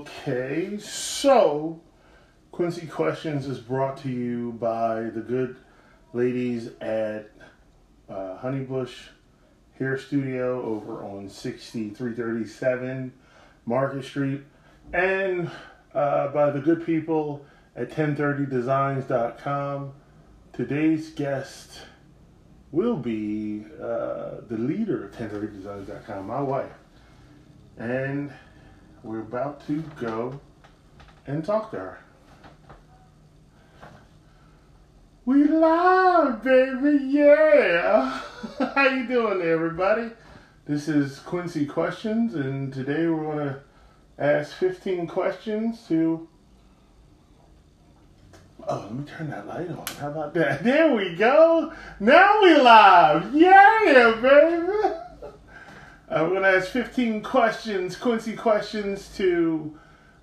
Okay, so Quincy Questions is brought to you by the good ladies at uh, Honeybush Hair Studio over on 6337 Market Street and uh, by the good people at 1030designs.com. Today's guest will be uh, the leader of 1030designs.com, my wife. And we're about to go and talk to her. We live, baby, yeah. How you doing, everybody? This is Quincy Questions, and today we're going to ask 15 questions to. Oh, let me turn that light on. How about that? There we go. Now we live. Yeah, baby. We're going to ask 15 questions, Quincy questions to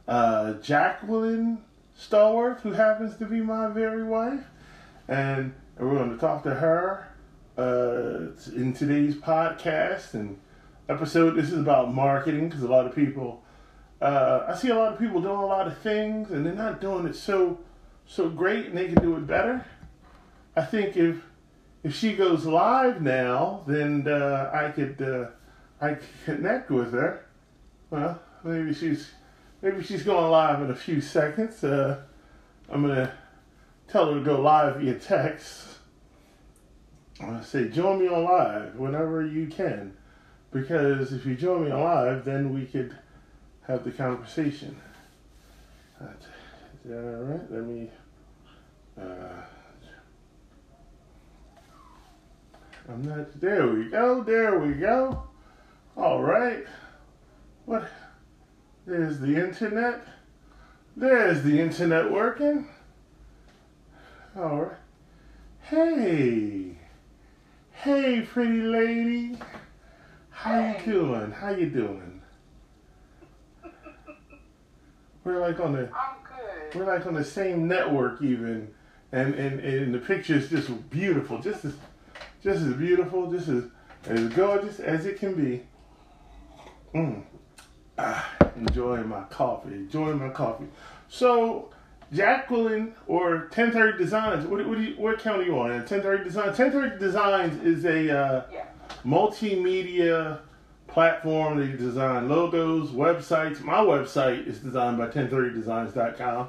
uh, Jacqueline Stallworth, who happens to be my very wife. And we're going to talk to her uh, in today's podcast and episode. This is about marketing because a lot of people, uh, I see a lot of people doing a lot of things and they're not doing it so so great and they can do it better. I think if if she goes live now, then uh, I could uh, I connect with her. Well, maybe she's maybe she's going live in a few seconds. Uh, I'm gonna tell her to go live via text. Gonna say join me on live whenever you can, because if you join me on live, then we could have the conversation. Is that all right? Let me. Uh, I'm not. There we go. There we go. All right. What? There's the internet. There's the internet working. All right. Hey. Hey, pretty lady. How Hey. you doing? How you doing? We're like on the I'm good. we're like on the same network even, and and, and the picture is just beautiful, just as just as beautiful, just as as gorgeous as it can be. Mm. Ah, enjoying my coffee, enjoying my coffee. So, Jacqueline or 1030 Designs, what, what, do you, what account are you on? 1030 Designs. 1030 Designs is a uh, Yeah. multimedia platform that you design logos, websites. My website is designed by 1030designs.com.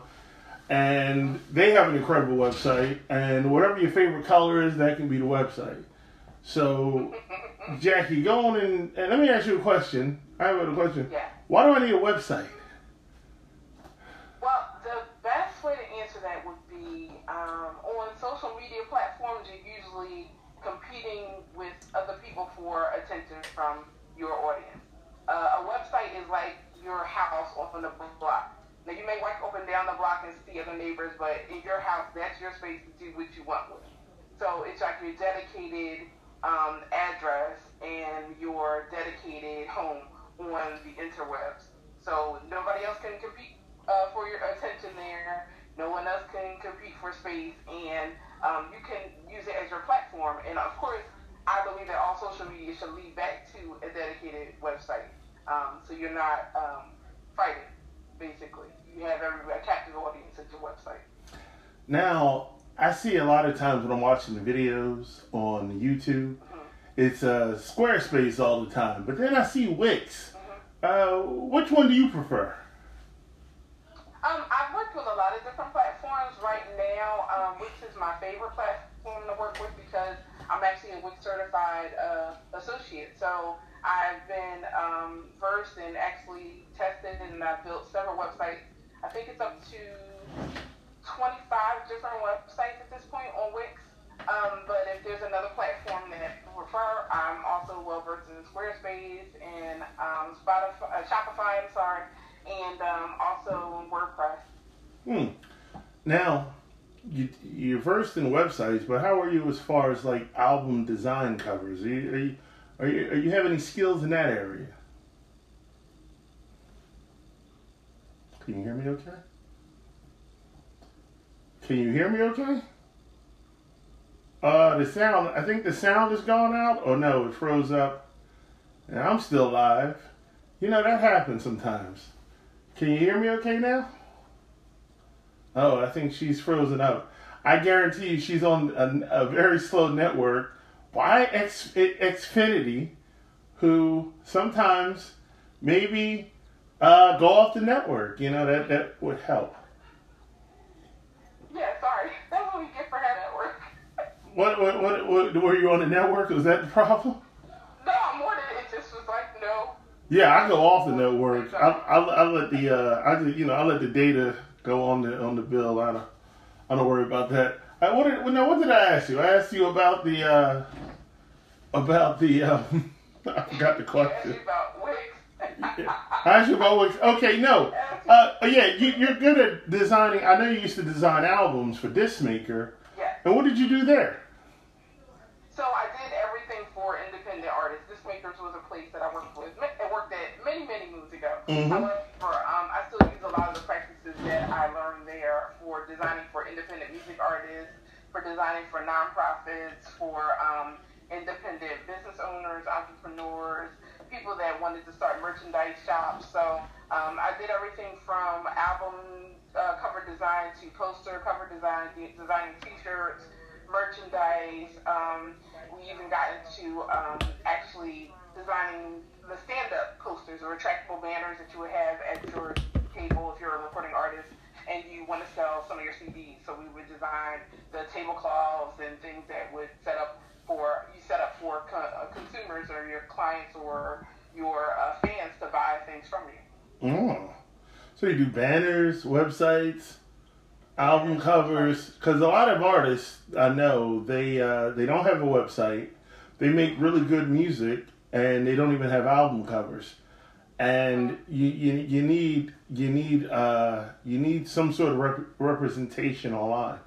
And they have an incredible website. And whatever your favorite color is, that can be the website. So, Jackie, go on and, and let me ask you a question. I have a question. Yeah. Why do I need a website? Well, the best way to answer that would be um, on social media platforms. You're usually competing with other people for attention from your audience. Uh, a website is like your house off on the block. Now you may walk up and down the block and see other neighbors, but in your house, that's your space to do what you want with. So it's like your dedicated um, address and your dedicated home on the interwebs. So nobody else can compete uh, for your attention there. No one else can compete for space, and um, you can use it as your platform. And of course, I believe that all social media should lead back to a dedicated website. Um, so you're not um, fighting, basically. You have every a captive audience at your website. Now, I see a lot of times when I'm watching the videos on YouTube, it's uh, Squarespace all the time. But then I see Wix. Uh, which one do you prefer? Um, I've worked with a lot of different platforms. Right now, um, Wix is my favorite platform to work with because I'm actually a Wix certified uh, associate. So I've been um, versed and actually tested, and I've built several websites. I think it's up to 25 different websites at this point on Wix. Um, but if there's another platform that prefer, I'm also well versed in Squarespace and um, Spotify, uh, Shopify. I'm sorry, and um, also WordPress. Hmm. Now, you, you're versed in websites, but how are you as far as like album design covers? Are you, are you, are you, are you have any skills in that area? Can you hear me okay? Can you hear me okay? Uh, the sound, I think the sound has gone out, or no, it froze up. And I'm still live. You know, that happens sometimes. Can you hear me okay now? Oh, I think she's frozen up. I guarantee you she's on a, a very slow network. Why X, Xfinity, who sometimes maybe uh, go off the network. You know, that, that would help. Yeah, sorry. That's what we get for having network. What, what, what, what, were you on the network? Was that the problem? No, more than it just was like, no. Yeah, I go off the network. I, I, I let the, uh, I just, you know, I let the data go on the, on the bill. I don't, I don't worry about that. I, what did, now, what did I ask you? I asked you about the, uh, about the, um, I forgot the question. I asked you about Wix. Okay, no. Uh, yeah, you, are good at designing. I know you used to design albums for Discmaker. Yeah. And what did you do there? So I did everything for independent artists. Disc Makers was a place that I worked with. I worked at many, many moons ago. Mm-hmm. I worked for. Um, I still use a lot of the practices that I learned there for designing for independent music artists, for designing for nonprofits, for um, independent business owners, entrepreneurs people that wanted to start merchandise shops. So um, I did everything from album uh, cover design to poster cover design, designing T-shirts, merchandise. Um, we even got into um, actually designing the stand-up posters or retractable banners that you would have at your table if you're a recording artist and you want to sell some of your CDs. So we would design the tablecloths and things that would set up for you set up for co- uh, consumers or your clients or your uh, fans to buy things from you. Mm. So you do banners, websites, album covers. Because a lot of artists I know they uh, they don't have a website. They make really good music and they don't even have album covers. And you, you, you need you need uh, you need some sort of rep- representation online.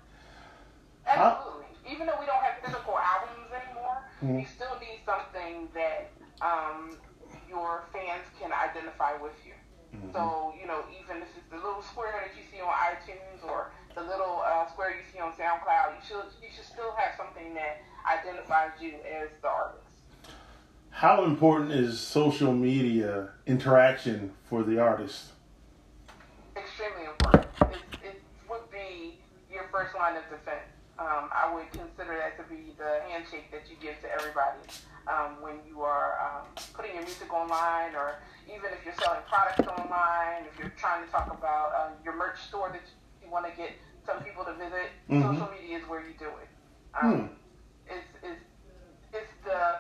Absolutely. Even though we don't have physical albums Mm-hmm. You still need something that um, your fans can identify with you. Mm-hmm. So, you know, even if it's the little square that you see on iTunes or the little uh, square you see on SoundCloud, you should you should still have something that identifies you as the artist. How important is social media interaction for the artist? Extremely important. It, it would be your first line of defense um, I would consider that to be the handshake that you give to everybody um, when you are um, putting your music online, or even if you're selling products online, if you're trying to talk about uh, your merch store that you want to get some people to visit. Mm-hmm. Social media is where you do it. Um, hmm. It's it's it's the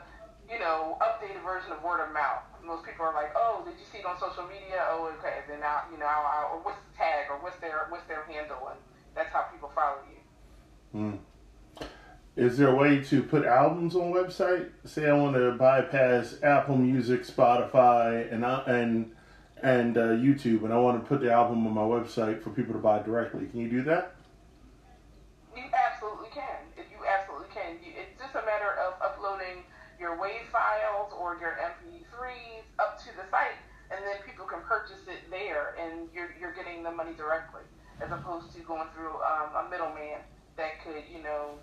you know updated version of word of mouth. Most people are like, oh, did you see it on social media? Oh, okay. Then now you know, I'll, or what's the tag, or what's their what's their handle, and that's how people follow you. Mm. Is there a way to put albums on website? Say I want to bypass Apple Music, Spotify, and uh, and and uh, YouTube, and I want to put the album on my website for people to buy directly. Can you do that? You absolutely can. If you absolutely can, it's just a matter of uploading your WAV files or your MP3s up to the site, and then people can purchase it there, and you're you're getting the money directly, as opposed to going through um, a middleman that could, you know,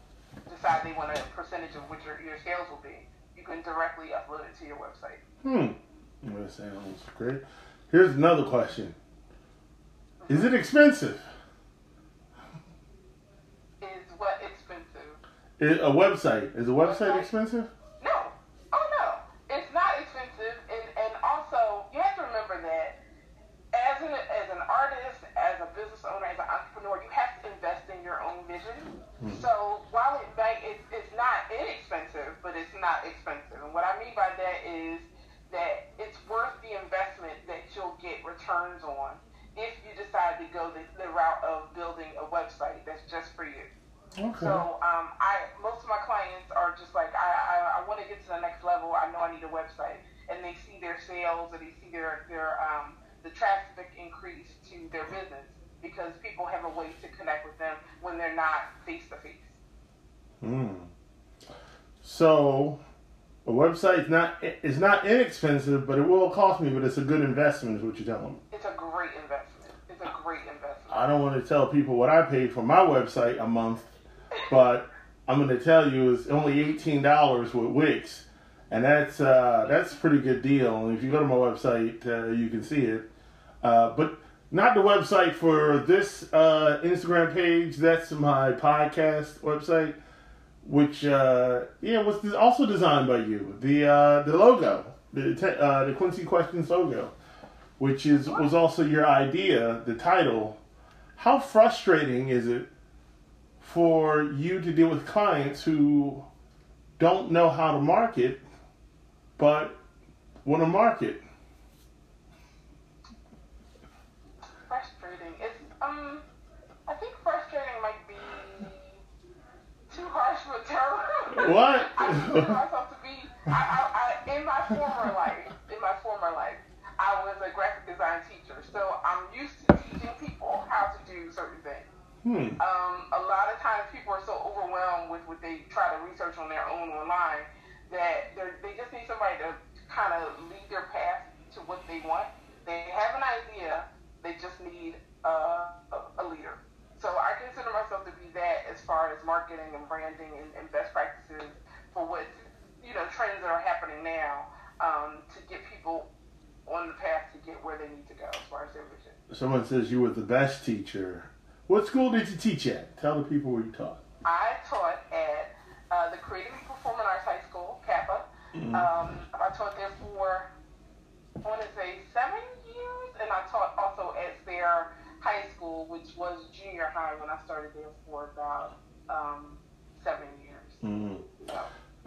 decide they want a percentage of what your, your sales will be. You can directly upload it to your website. Hmm. That sounds great. Here's another question. Is it expensive? Is what expensive? Is a website. Is a website, website? expensive? No. Oh no. It's not expensive and, and also you have to remember that as an as an artist, as a business owner, as an entrepreneur, you have to invest in your own vision. Mm-hmm. So while it may, it's, it's not inexpensive, but it's not expensive. And what I mean by that is that it's worth the investment that you'll get returns on if you decide to go the, the route of building a website that's just for you. Okay. So um, I most of my clients are just like I I, I want to get to the next level. I know I need a website, and they see their sales or they see their their um, the traffic increase to their business because people have a way to connect with them when they're not face to face. Hmm. So a website's not it's not inexpensive, but it will cost me. But it's a good investment, is what you're telling me. It's a great investment. It's a great investment. I don't want to tell people what I paid for my website a month, but I'm going to tell you it's only eighteen dollars with Wix and that's uh, that's a pretty good deal. And if you go to my website, uh, you can see it. Uh, but not the website for this uh, Instagram page. That's my podcast website, which uh, yeah was also designed by you. The uh, the logo, the te- uh, the Quincy Questions logo, which is was also your idea. The title. How frustrating is it for you to deal with clients who don't know how to market, but want to market? Frustrating. It's um, I think frustrating might be too harsh of a term. What? I consider myself to be. I, I, I, in my former life, in my former life, I was a graphic design teacher, so I'm used to teaching people how to do certain things. Hmm. Um, a lot of times people are so overwhelmed with what they try to research on their own online that they're, just need somebody to kind of lead their path to what they want. They have an idea, they just need uh, a, a leader. So I consider myself to be that as far as marketing and branding and, and best practices for what you know trends that are happening now um, to get people on the path to get where they need to go as far as their vision. Someone says you were the best teacher. What school did you teach at? Tell the people where you taught. I taught at uh, the Creative and Performing Arts High School, CAPA. Um, I taught there for, I want to say, seven years, and I taught also at their high school, which was junior high when I started there for about um, seven years. Mm-hmm. So,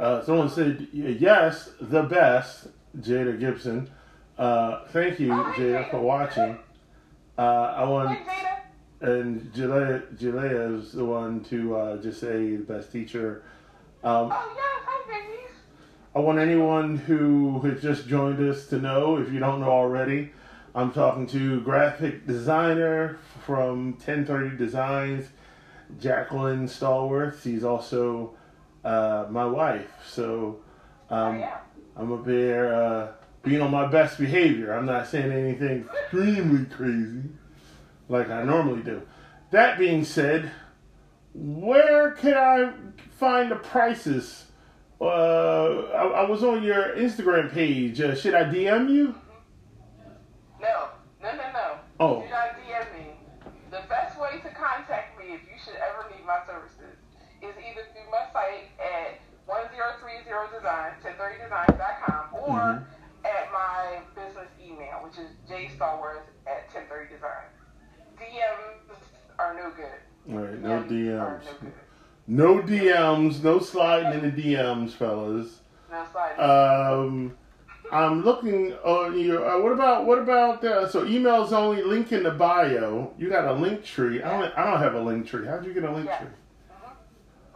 Uh, someone said yes, the best, Jada Gibson. Uh, thank you, Oh, Jada. for watching. Uh, I want and Jalea, Jalea is the one to uh, just say the best teacher. Um, Oh, yes, hi, babies. I want anyone who has just joined us to know, if you don't know already, I'm talking to graphic designer from 1030 Designs, Jacqueline Stallworth. She's also uh, my wife. So oh, um, yeah. I'm up here uh, being on my best behavior. I'm not saying anything extremely crazy like I normally do. That being said, where can I find the prices? Uh, I, I was on your Instagram page. Uh, should I DM you? No, no, no, no. Oh. Do not DM me. The best way to contact me if you should ever need my services is either through my site at 1030design, 1030designs.com, or Mhm. Which is jstallworth at 1030design. DMs are no good. All right, no DMs. no. No DMs. No sliding in the DMs, fellas. No slide. Um, I'm looking on your. Uh, what about what about uh, so emails only link in the bio? You got a link tree. I don't. I don't have a link tree. How'd you get a link Yeah. tree? Mhm.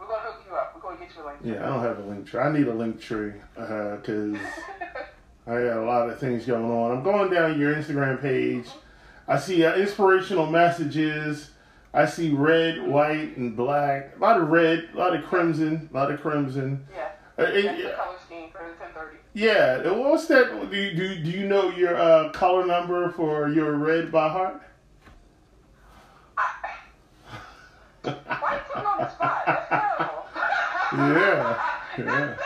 We're going to hook you up. We're going to get you a link. Yeah, I don't have a link tree. I need a link tree because I got a lot of things going on. I'm going down your Instagram page. I see uh, inspirational messages. I see red, white, and black. A lot of red, a lot of crimson, a lot of crimson. yeah. Uh, it- That's the color scheme for the 1030. Yeah, what's that? Do you, do, do you know your uh, color number for your red by heart? I, why you put me on the spot? That's terrible. Yeah, yeah.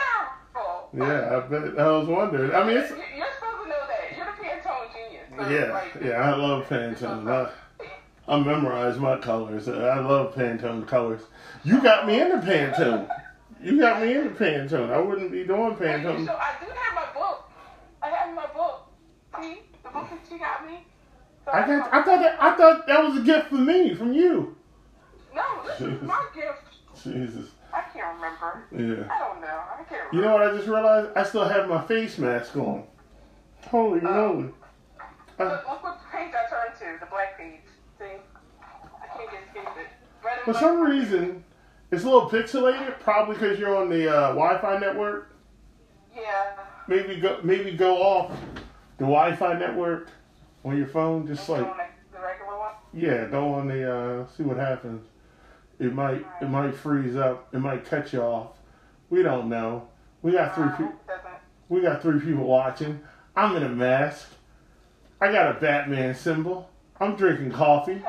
Yeah, I bet. I was wondering. I mean, it's You- You're supposed to know that. You're the Pantone genius. So, yeah, like, yeah. I love Pantone. I, I memorize my colors. I love Pantone colors. You got me into Pantone. You got me into Pantone. I wouldn't be doing Pantone. So. I do have my book. I have my book. See the book that she got me. So I got. I thought that. I thought that was a gift for me from you. No, this is my gift. Jesus. I can't remember. Yeah. I don't know. I can't remember. You know what I just realized? I still have my face mask on. Holy moly. Uh, Look, look what page I turned to. The black page. See, I can't get escape it. And For some reason, it's a little pixelated. Probably because you're on the uh, Wi-Fi network. Yeah. Maybe go maybe go off the Wi-Fi network on your phone. Just And like the regular one. yeah, go on the uh, see what happens. It might it might freeze up. It might cut you off. We don't know. We got three people. We got three people watching. I'm in a mask. I got a Batman symbol. I'm drinking coffee.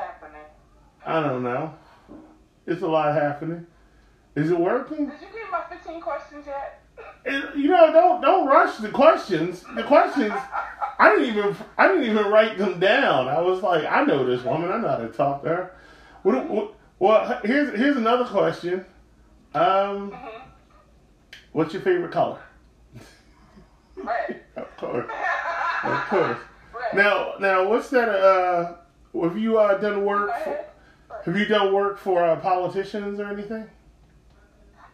I don't know. It's a lot happening. Is it working? Did you get my 15 questions yet? It- you know, don't don't rush the questions. The questions I didn't even I didn't even write them down. I was like, I know this woman. I know how to talk to her. What, what, well, here's here's another question. Um, Mhm. what's your favorite color? Red. Of course, of course. Red. Now, now, what's that? Uh, have you uh, done work? For, have you done work for uh, politicians or anything?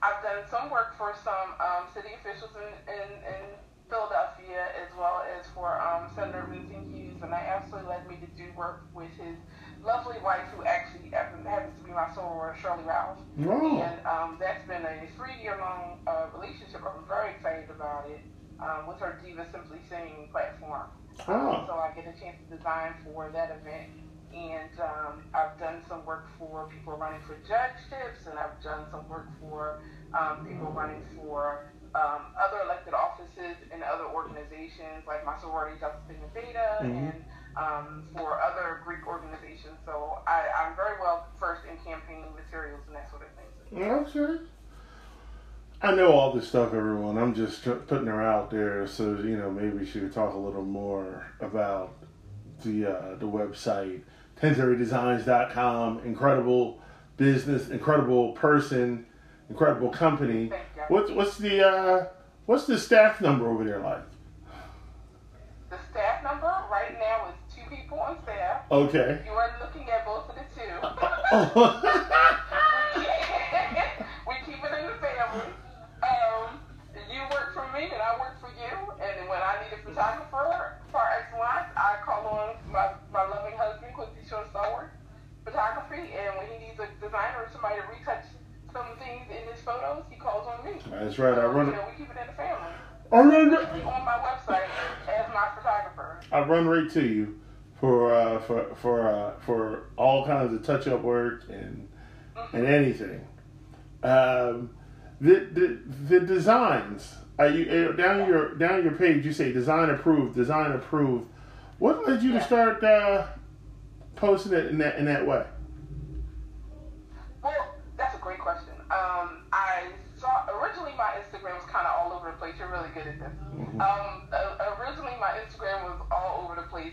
I've done some work for some um, city officials in, in, in Philadelphia as well as for um, Senator Vincent Hughes, and I actually led me to do work with his lovely wife, who actually happens to be my soror, Sheryl. Oh, And um, that's been a three-year-long uh, relationship. I'm very excited about it um, with her Diva Simply Singing platform. oh, So I get a chance to design for that event. And um, I've done some work for people running for judgeships, and I've done some work for um, people running for um, other elected offices in other organizations, like my sorority, Delta Sigma Theta, Mhm. and um, for other Greek organizations. So I, I'm very well versed in campaign materials and that sort of thing. okay. I know all this stuff, everyone. I'm just tr- putting her out there, so you know maybe she could talk a little more about the uh, the website, 1030designs.com. Incredible business, incredible person, incredible company. What's what's the uh, what's the staff number over there like? The staff number right now is two people on staff. Okay. You are looking at both of the two. we keep it in the family. Um, you work for me and I work for you. And when I need a photographer for excellence, I call on my, my loving husband, Quincy Short Stallworth Photography. And when he needs a designer or somebody to retouch some things in his photos, he calls on me. That's right. I So, run. you know, we keep it in the family. I run. On my website as my photographer. I run right to you for uh, for uh, for all kinds of touch up work and and anything. Um, the, the the designs. Are you uh, down your down your page? You say design approved, design approved. What led you to start uh, posting it in that in that way? Well, that's a great question. Um, I saw originally my Instagram was kind of all over the place. You're really good at this. Um, uh,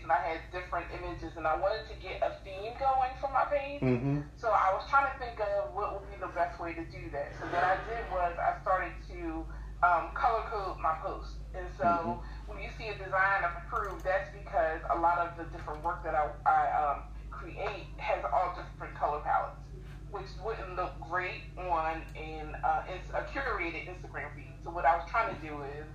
all over the place, and I had different images, and I wanted to get a theme going for my page. Mm-hmm. So I was trying to think of what would be the best way to do that. So what I did was I started to um, color code my posts. And so when you see a design approved, that's because a lot of the different work that I, I um, create has all different color palettes, which wouldn't look great on an uh, it's a curated Instagram feed. So what I was trying to do is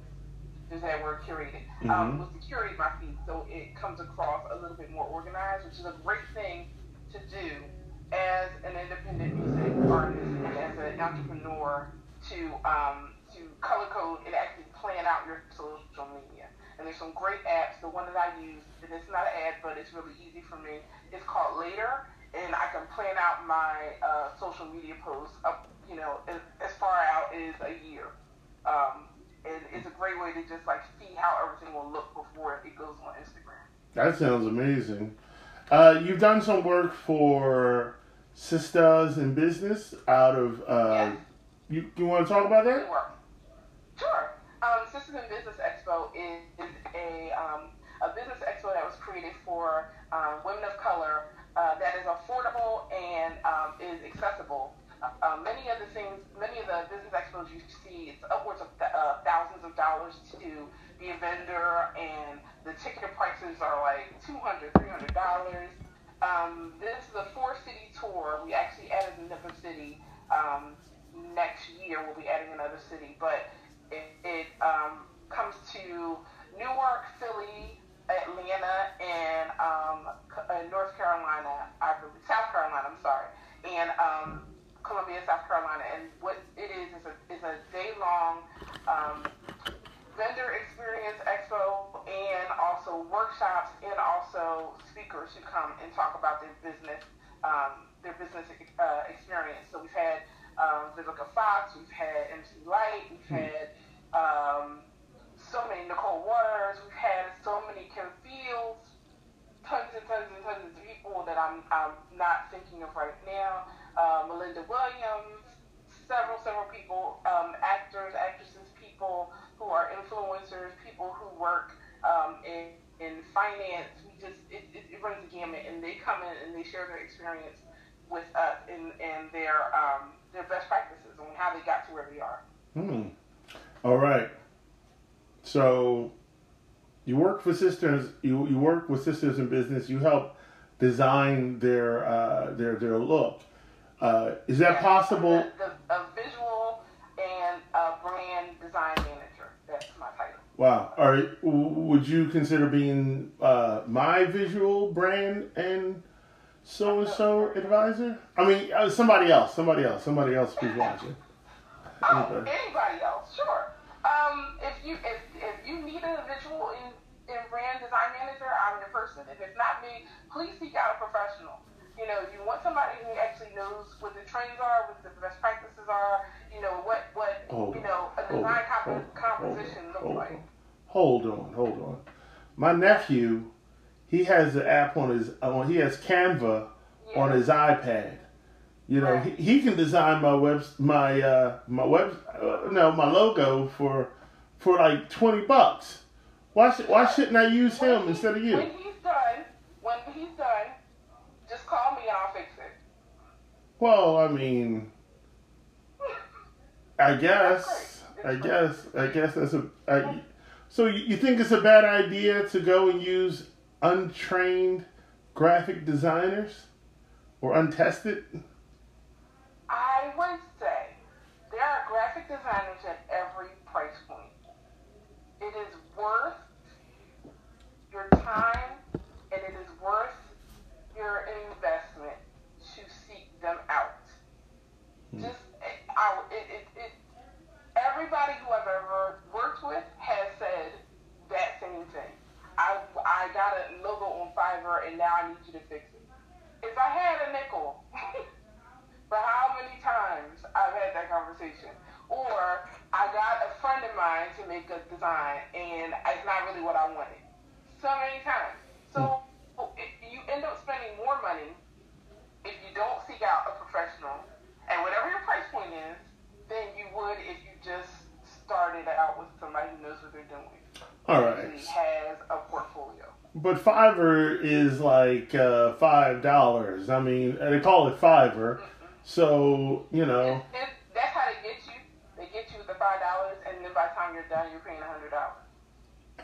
there's that word curated, um, Mhm. was to curate my feed so it comes across a little bit more organized, which is a great thing to do as an independent music artist and as an entrepreneur to um, to color code and actually plan out your social media. And there's some great apps. The one that I use, and it's not an ad, but it's really easy for me. It's called Later, and I can plan out my uh, social media posts up, you know, as, as far out as a year. Um, and it's a great way to just like see how everything will look before it goes on Instagram. That sounds amazing. Uh, you've done some work for Sisters in Business out of. Uh, Yes. You you want to talk about that? Sure. Um, Sisters in Business Expo the ticket prices are like $200, $300. Um, this is a four city tour. We actually added another city um, next year. We'll be adding another city, but it, it um, comes to Newark, Philly, Atlanta, and um, uh, North Carolina. South Carolina. I'm sorry, and um, Columbia, South Carolina. And what it is is a is a day long. Um, vendor experience expo also workshops and also speakers who come and talk about their business um, their business uh, experience. So we've had um, Vivica Fox, we've had MC Lyte, we've had um, so many Nicole Waters, we've had so many Kim Fields, tons and tons and tons of people that I'm, I'm not thinking of right now. Uh, Melinda Williams, several, several people, um, actors, actresses, people who are influencers, people who work um, in, in finance, we just it, it, it runs a gamut, and they come in and they share their experience with us and, and their um, their best practices and how they got to where they are. Hmm. All right. So you work for sisters. You you work with sisters in business. You help design their uh, their their look. Uh, is that yeah, possible? The, the, a visual Wow. All right. Would you consider being uh, my visual brand and so and so advisor? I mean, uh, somebody else. Somebody else. Somebody else who's watching. Oh, anybody else? Sure. Um, if you if, if you need a visual in, in brand design manager, I'm your person. If it's not me, please seek out a professional. You know, you want somebody who actually knows what the trends are, what the best practices are. Know what what hold you know a design hold, comp- composition hold, looks like. Hold on, hold on. My nephew, he has an app on his on. He has Canva yeah. on his iPad you know, right. he, he can design my web my uh, my web uh, no my logo for for like twenty bucks. Why should why shouldn't I use when him he, instead of you? When he's done, when he's done, just call me and I'll fix it. Well, I mean, I guess, I guess, I guess that's a. I, so you think it's a bad idea to go and use untrained graphic designers or untested? I would say there are graphic designers at every price point. It is worth your time and it is worth your investment to seek them out. Hmm. Just everybody who I've ever worked with has said that same thing. I, I got a logo on Fiverr and now I need you to fix it. If I had a nickel But how many times I've had that conversation? Or I got a friend of mine to make a design and it's not really what I wanted. So many times. So hmm. you end up spending more money if you don't seek out a professional and whatever your price point is, then you would if you started out with somebody who knows what they're doing. All right. Has a portfolio. But Fiverr is like uh, five dollars. I mean, they call it Fiverr. Mm-hmm so you know. And, that's how they get you. They get you with the five dollars, and then by the time you're done, you're paying a hundred dollars.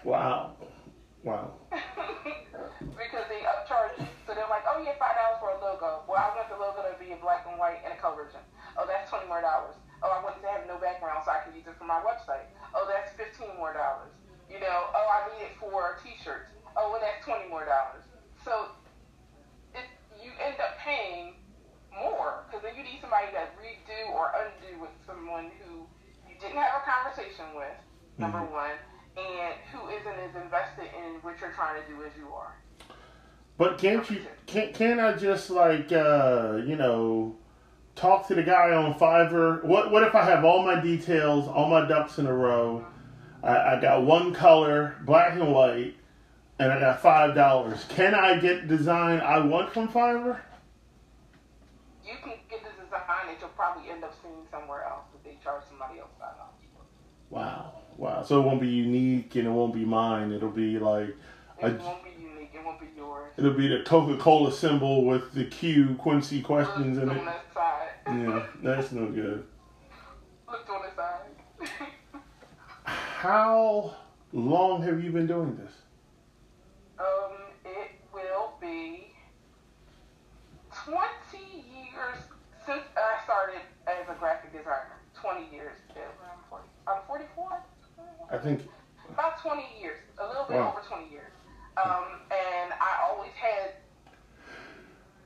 Wow. Wow. because they upcharge you. So they're like, oh yeah, five dollars for a logo. Well, I want the logo to be in black and white and a color version. Oh, that's twenty more dollars. Oh, I want it to have no background so I can use it for my website. Oh, that's fifteen more dollars. You know, oh, I need it for t-shirts. Oh, well, that's twenty more dollars. So it, you end up paying more because then you need somebody to redo or undo with someone who you didn't have a conversation with, number mm-hmm. one, and who isn't as invested in what you're trying to do as you are. But can't you can't can I just like uh, you know talk to the guy on Fiverr? What what if I have all my details, all my ducks in a row? I, I got one color, black and white, and I got five dollars. Can I get design I want from Fiverr? you can get the design that you'll probably end up seeing somewhere else that they charge somebody else five dollars. Wow, wow! So it won't be unique and it won't be mine. It'll be like. It a, won't be. It won't be yours. It'll be the Coca Cola symbol with the Q Quincy questions in it. That side. yeah, that's no good. Looked on the side. How long have you been doing this? Um, it will be twenty years since I started as a graphic designer. 20 years. I'm, 40, I'm 44. I think. About 20 years. A little bit wow. over 20 years. Um, and I always had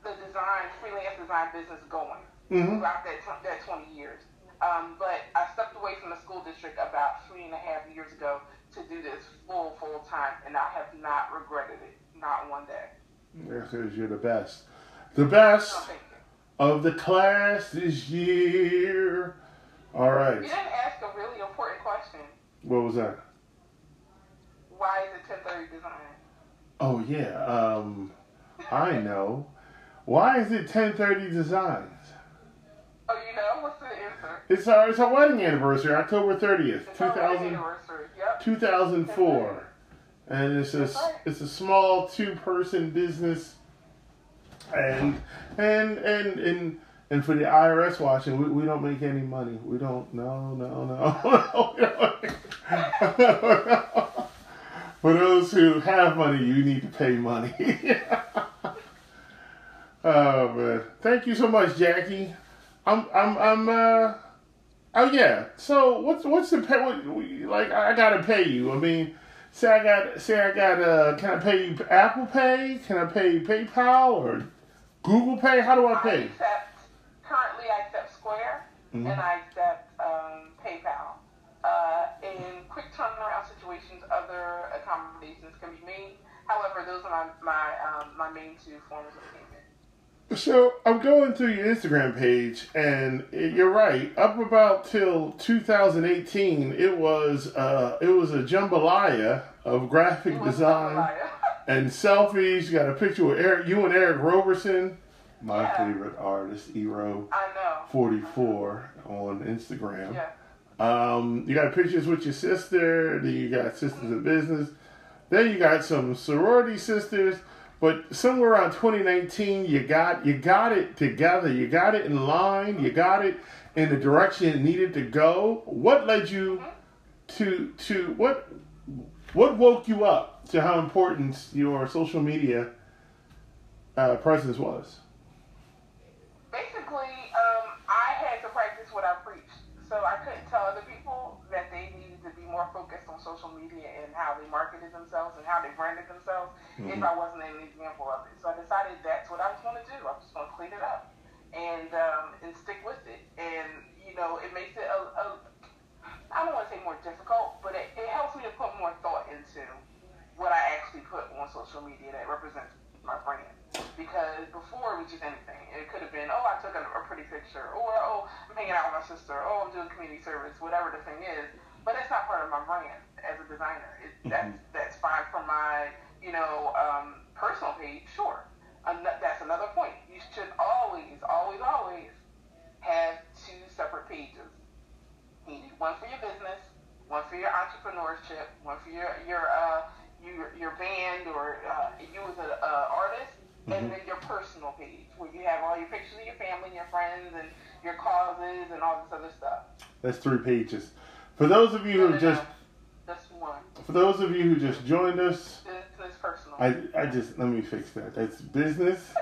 the design, freelance design business going mm-hmm. throughout that, t- that 20 years. Um, but I stepped away from the school district about three and a half years ago to do this full, full time, and I have not regretted it, not one day. Because you're the best. The best. Oh, of the class this year. All right. You didn't ask a really important question. What was that? Why is it 1030 design? Oh, yeah. Um, I know. Why is it 1030 designs? Oh, you know? What's the answer? It's our, it's our wedding anniversary, October 30th, it's 2000, yep. 2004. And it's a, right. it's a small two person business and and and and and for the IRS watching, we, we don't make any money. We don't. No, no, no. for those who have money, you need to pay money. oh man, thank you so much, Jackie. I'm I'm I'm uh. Oh yeah. So what's what's the pay? What, like I gotta pay you. I mean, say I got say I got uh. Can I pay you Apple Pay? Can I pay you PayPal or Google Pay? How do I pay? I accept, currently, I accept Square Mhm. and I situations, other accommodations can be made. However, those are my my um, my main two forms of payment. So I'm going through your Instagram page, and you're right. Up about till 2018, it was uh, it was a jambalaya of graphic design and selfies. You got a picture with Eric, you and Eric Roberson, my Yeah. favorite artist, Ero I know. 44 on Instagram. Yeah. Um, you got pictures with your sister. Then you got sisters in business. Then you got some sorority sisters. But somewhere around 2019, you got you got it together. You got it in line. You got it in the direction it needed to go. What led you to to what what woke you up to how important your social media uh, presence was? Basically, um, I had to practice what I preached. So I couldn't tell other people that they needed to be more focused on social media and how they marketed themselves and how they branded themselves if I wasn't an example of it. So I decided that's what I was going to do. I was just going to clean it up and um, and stick with it. And you know, it makes it a, a I don't want to say more difficult, but it, it helps me to put more thought into what I actually put on social media that represents my brand. Because before it was just anything. It could have been, oh, I took a, a pretty picture, or oh, I'm hanging out with my sister, oh, I'm doing community service, whatever the thing is. But that's not part of my brand as a designer. It, that's that's fine for my, you know, um, personal page, sure. An- that's another point. You should always, always, always have two separate pages. You need one for your business, one for your entrepreneurship, one for your your uh your your band or uh, you as an uh, artist, and then your personal page where you have all your pictures of your family, and your friends, and your causes and all this other stuff. That's three pages. For those of you who no, just. That's one. for those of you who just joined us, Business, personal. I I just let me fix that. That's business,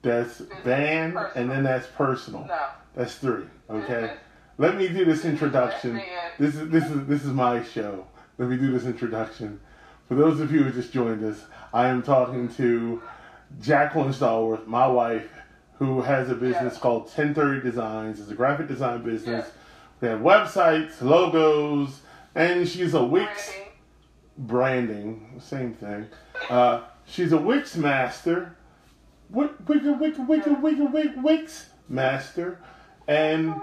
that's band, and then that's personal. no. That's three. Okay. Business, Let me do this introduction. This is this is this is my show. Let me do this introduction. For those of you who just joined us, I am talking to Jacqueline Stallworth, my wife, who has a business Yeah. called 1030 Designs. It's a graphic design business. Yeah. They have websites, logos, and she's a Wix Branding. branding, same thing. Uh, she's a Wix master, Wix, Wix, Wix, Wix, Wix, Wix, Wix master, and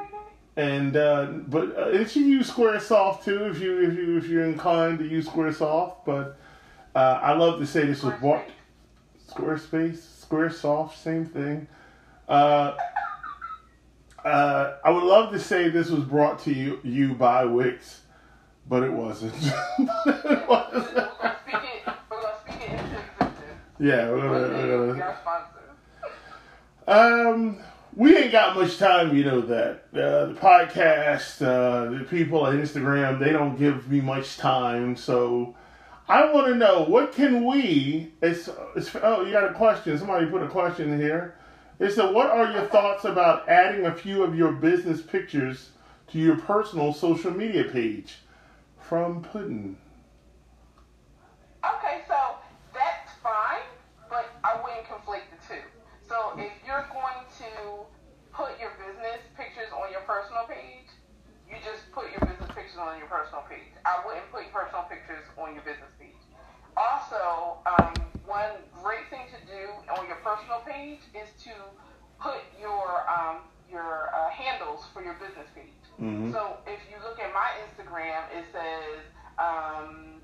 and uh, but uh, and she use SquareSoft too if you if you if you're inclined to use SquareSoft. But uh, I love to say this was bought Squarespace, SquareSoft, same thing. Uh, uh, I would love to say this was brought to you you by Wix, but it wasn't. it wasn't. We're gonna speak it. We're gonna speak it into existence. Yeah, we're gonna, We're we're gonna gonna- be our sponsor. Um, we ain't got much time, you know that. Uh, the podcast, uh, the people on Instagram, they don't give me much time, so I want to know what can we? It's, it's oh, you got a question? Somebody put a question here. It said, "What are your thoughts about adding a few of your business pictures to your personal social media page?" From Puddin. Okay, so that's fine, but I wouldn't conflate the two. So if you're going to put your business pictures on your personal page, you just put your business pictures on your personal page. I wouldn't put your personal pictures on your business page. Also, um, one great thing to do on your personal page is to put your um, your uh, handles for your business page. Mhm. So if you look at my Instagram, it says um,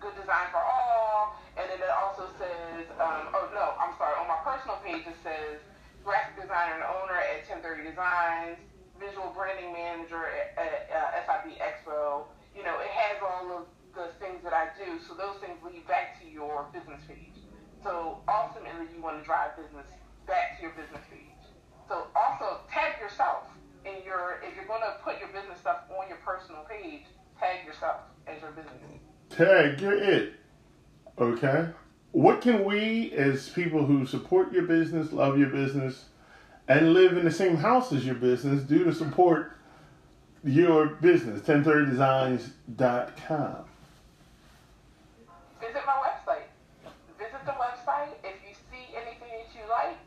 good design for all, and then it also says, um, oh no, I'm sorry, on my personal page it says graphic designer and owner at 1030 Designs, visual branding manager at, at uh, SIB Expo. You know, it has all of the things that I do, so those things lead back to your business page. So ultimately, you want to drive business back to your business page. So also tag yourself in your if you're going to put your business stuff on your personal page, tag yourself as your business. Tag you're it. Okay. What can we, as people who support your business, love your business, and live in the same house as your business, do to support your business? 1030designs.com. Visit my website. Visit the website. If you see anything that you like,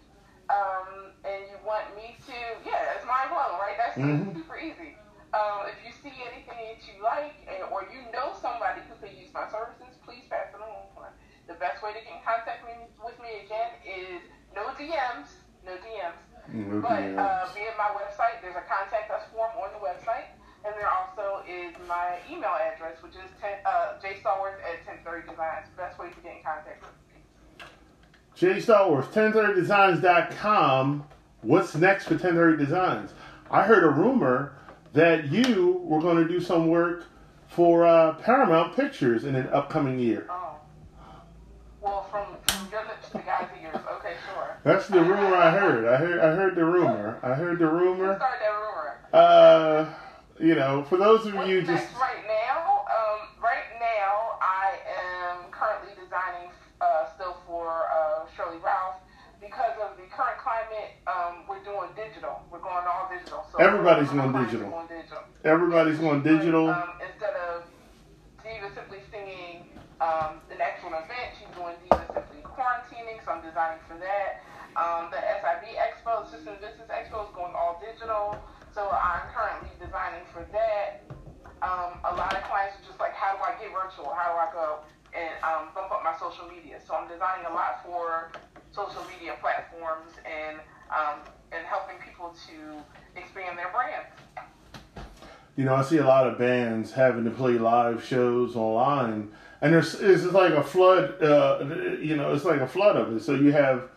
um, and you want me to, yeah, it's mind blowing, right? That's Mhm. super easy. Um, if you see anything that you like, and, or you know somebody who could use my services, please pass it on. The best way to get in contact me, with me again is no DMs, no DMs. No But DMs. uh, via my website, there's a contact us form on the website, and there also is my email address, which is 10, uh, jstallworth at 1030 Designs. Best way to get in contact with me. Jay Stallworth, 1030designs.com. What's next for 1030 Designs? I heard a rumor that you were going to do some work for uh, Paramount Pictures in an upcoming year. Oh. Well, from, from your lips to God's ears. Okay, sure. That's the rumor I heard. I heard I heard the rumor. I heard the Who rumor. started that rumor? Uh, you know, for those of What's you just right now? Um, digital. We're going all digital. So Everybody's going digital. Going digital. everybody's going digital. Um, instead of Diva simply singing um, an actual event, she's doing Diva simply quarantining, so I'm designing for that. Um, the SIB Expo, System Business Expo, is going all digital, so I'm currently designing for that. Um, a lot of clients are just like, how do I get virtual? How do I go and um, bump up my social media? So I'm designing a lot for social media platforms and um, and helping people to expand their brands. You know, I see a lot of bands having to play live shows online, and there's it's like a flood. Uh, you know, it's like a flood of it. So you have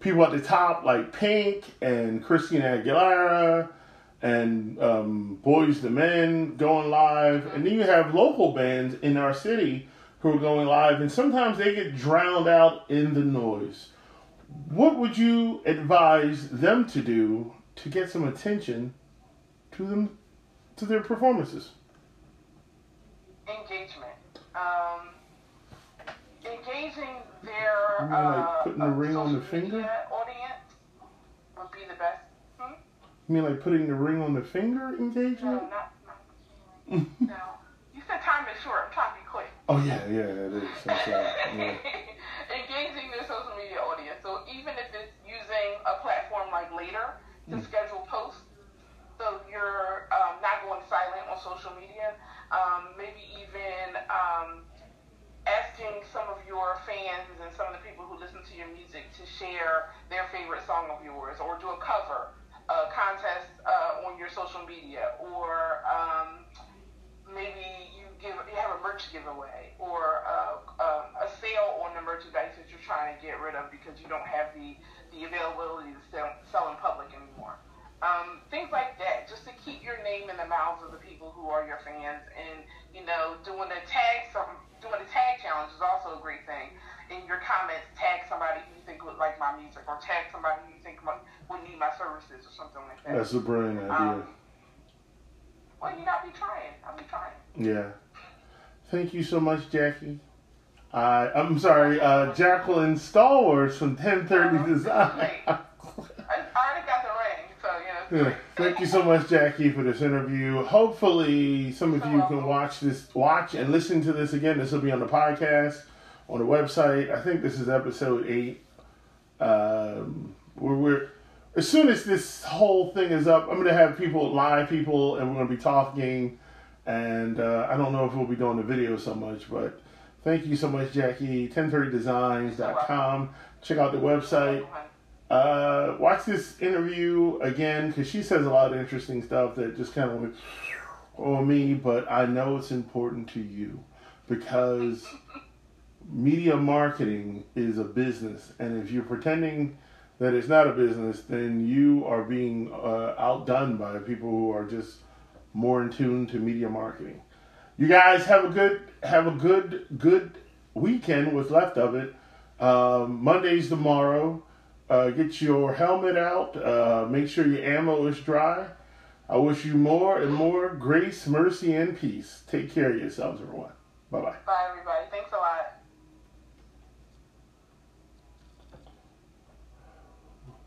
people at the top like Pink and Christina Aguilera and um, Boyz II Men going live, and then you have local bands in our city who are going live, and sometimes they get drowned out in the noise. What would you advise them to do to get some attention to them to their performances? engagement. Um, engaging their You mean like uh, putting the uh, ring on the finger? audience would be the best. Hmm? You mean like putting the ring on the finger No, engagement? not, not no. You said time is short. I'm trying to be quick. oh yeah, yeah, it is. That's right. Yeah. Engaging their social media audience. So even if it's using a platform like Later to Mm. schedule posts, so you're um, not going silent on social media. Um, maybe even um, asking some of your fans and some of the people who listen to your music to share their favorite song of yours, my services, or something like that. That's a brilliant idea. Um, well, you gotta be trying. I'll be trying. Yeah. Thank you so much, Jackie. I I'm sorry, uh, Jacqueline Stallworth from 1030 Design. I, I already got the ring, so you know. Yeah. Thank you so much, Jackie, for this interview. Hopefully, some of you can watch this, watch and listen to this again. This will be on the podcast, on the website. I think this is episode eight. Um, we're, we're as soon as this whole thing is up, I'm gonna have people, live people, and we're gonna be talking. And uh, I don't know if we'll be doing the video so much, but thank you so much, Jackie. 1030designs.com. Check out the website. Uh, watch this interview again because she says a lot of interesting stuff that just kind of went on me, but I know it's important to you because media marketing is a business, and if you're pretending that it's not a business, then you are being uh, outdone by people who are just more in tune to media marketing. You guys have a good have a good good weekend. What's left of it? Um, Monday's tomorrow. Uh, get your helmet out. Uh, make sure your ammo is dry. I wish you more and more grace, mercy, and peace. Take care of yourselves, everyone. Bye bye. Bye.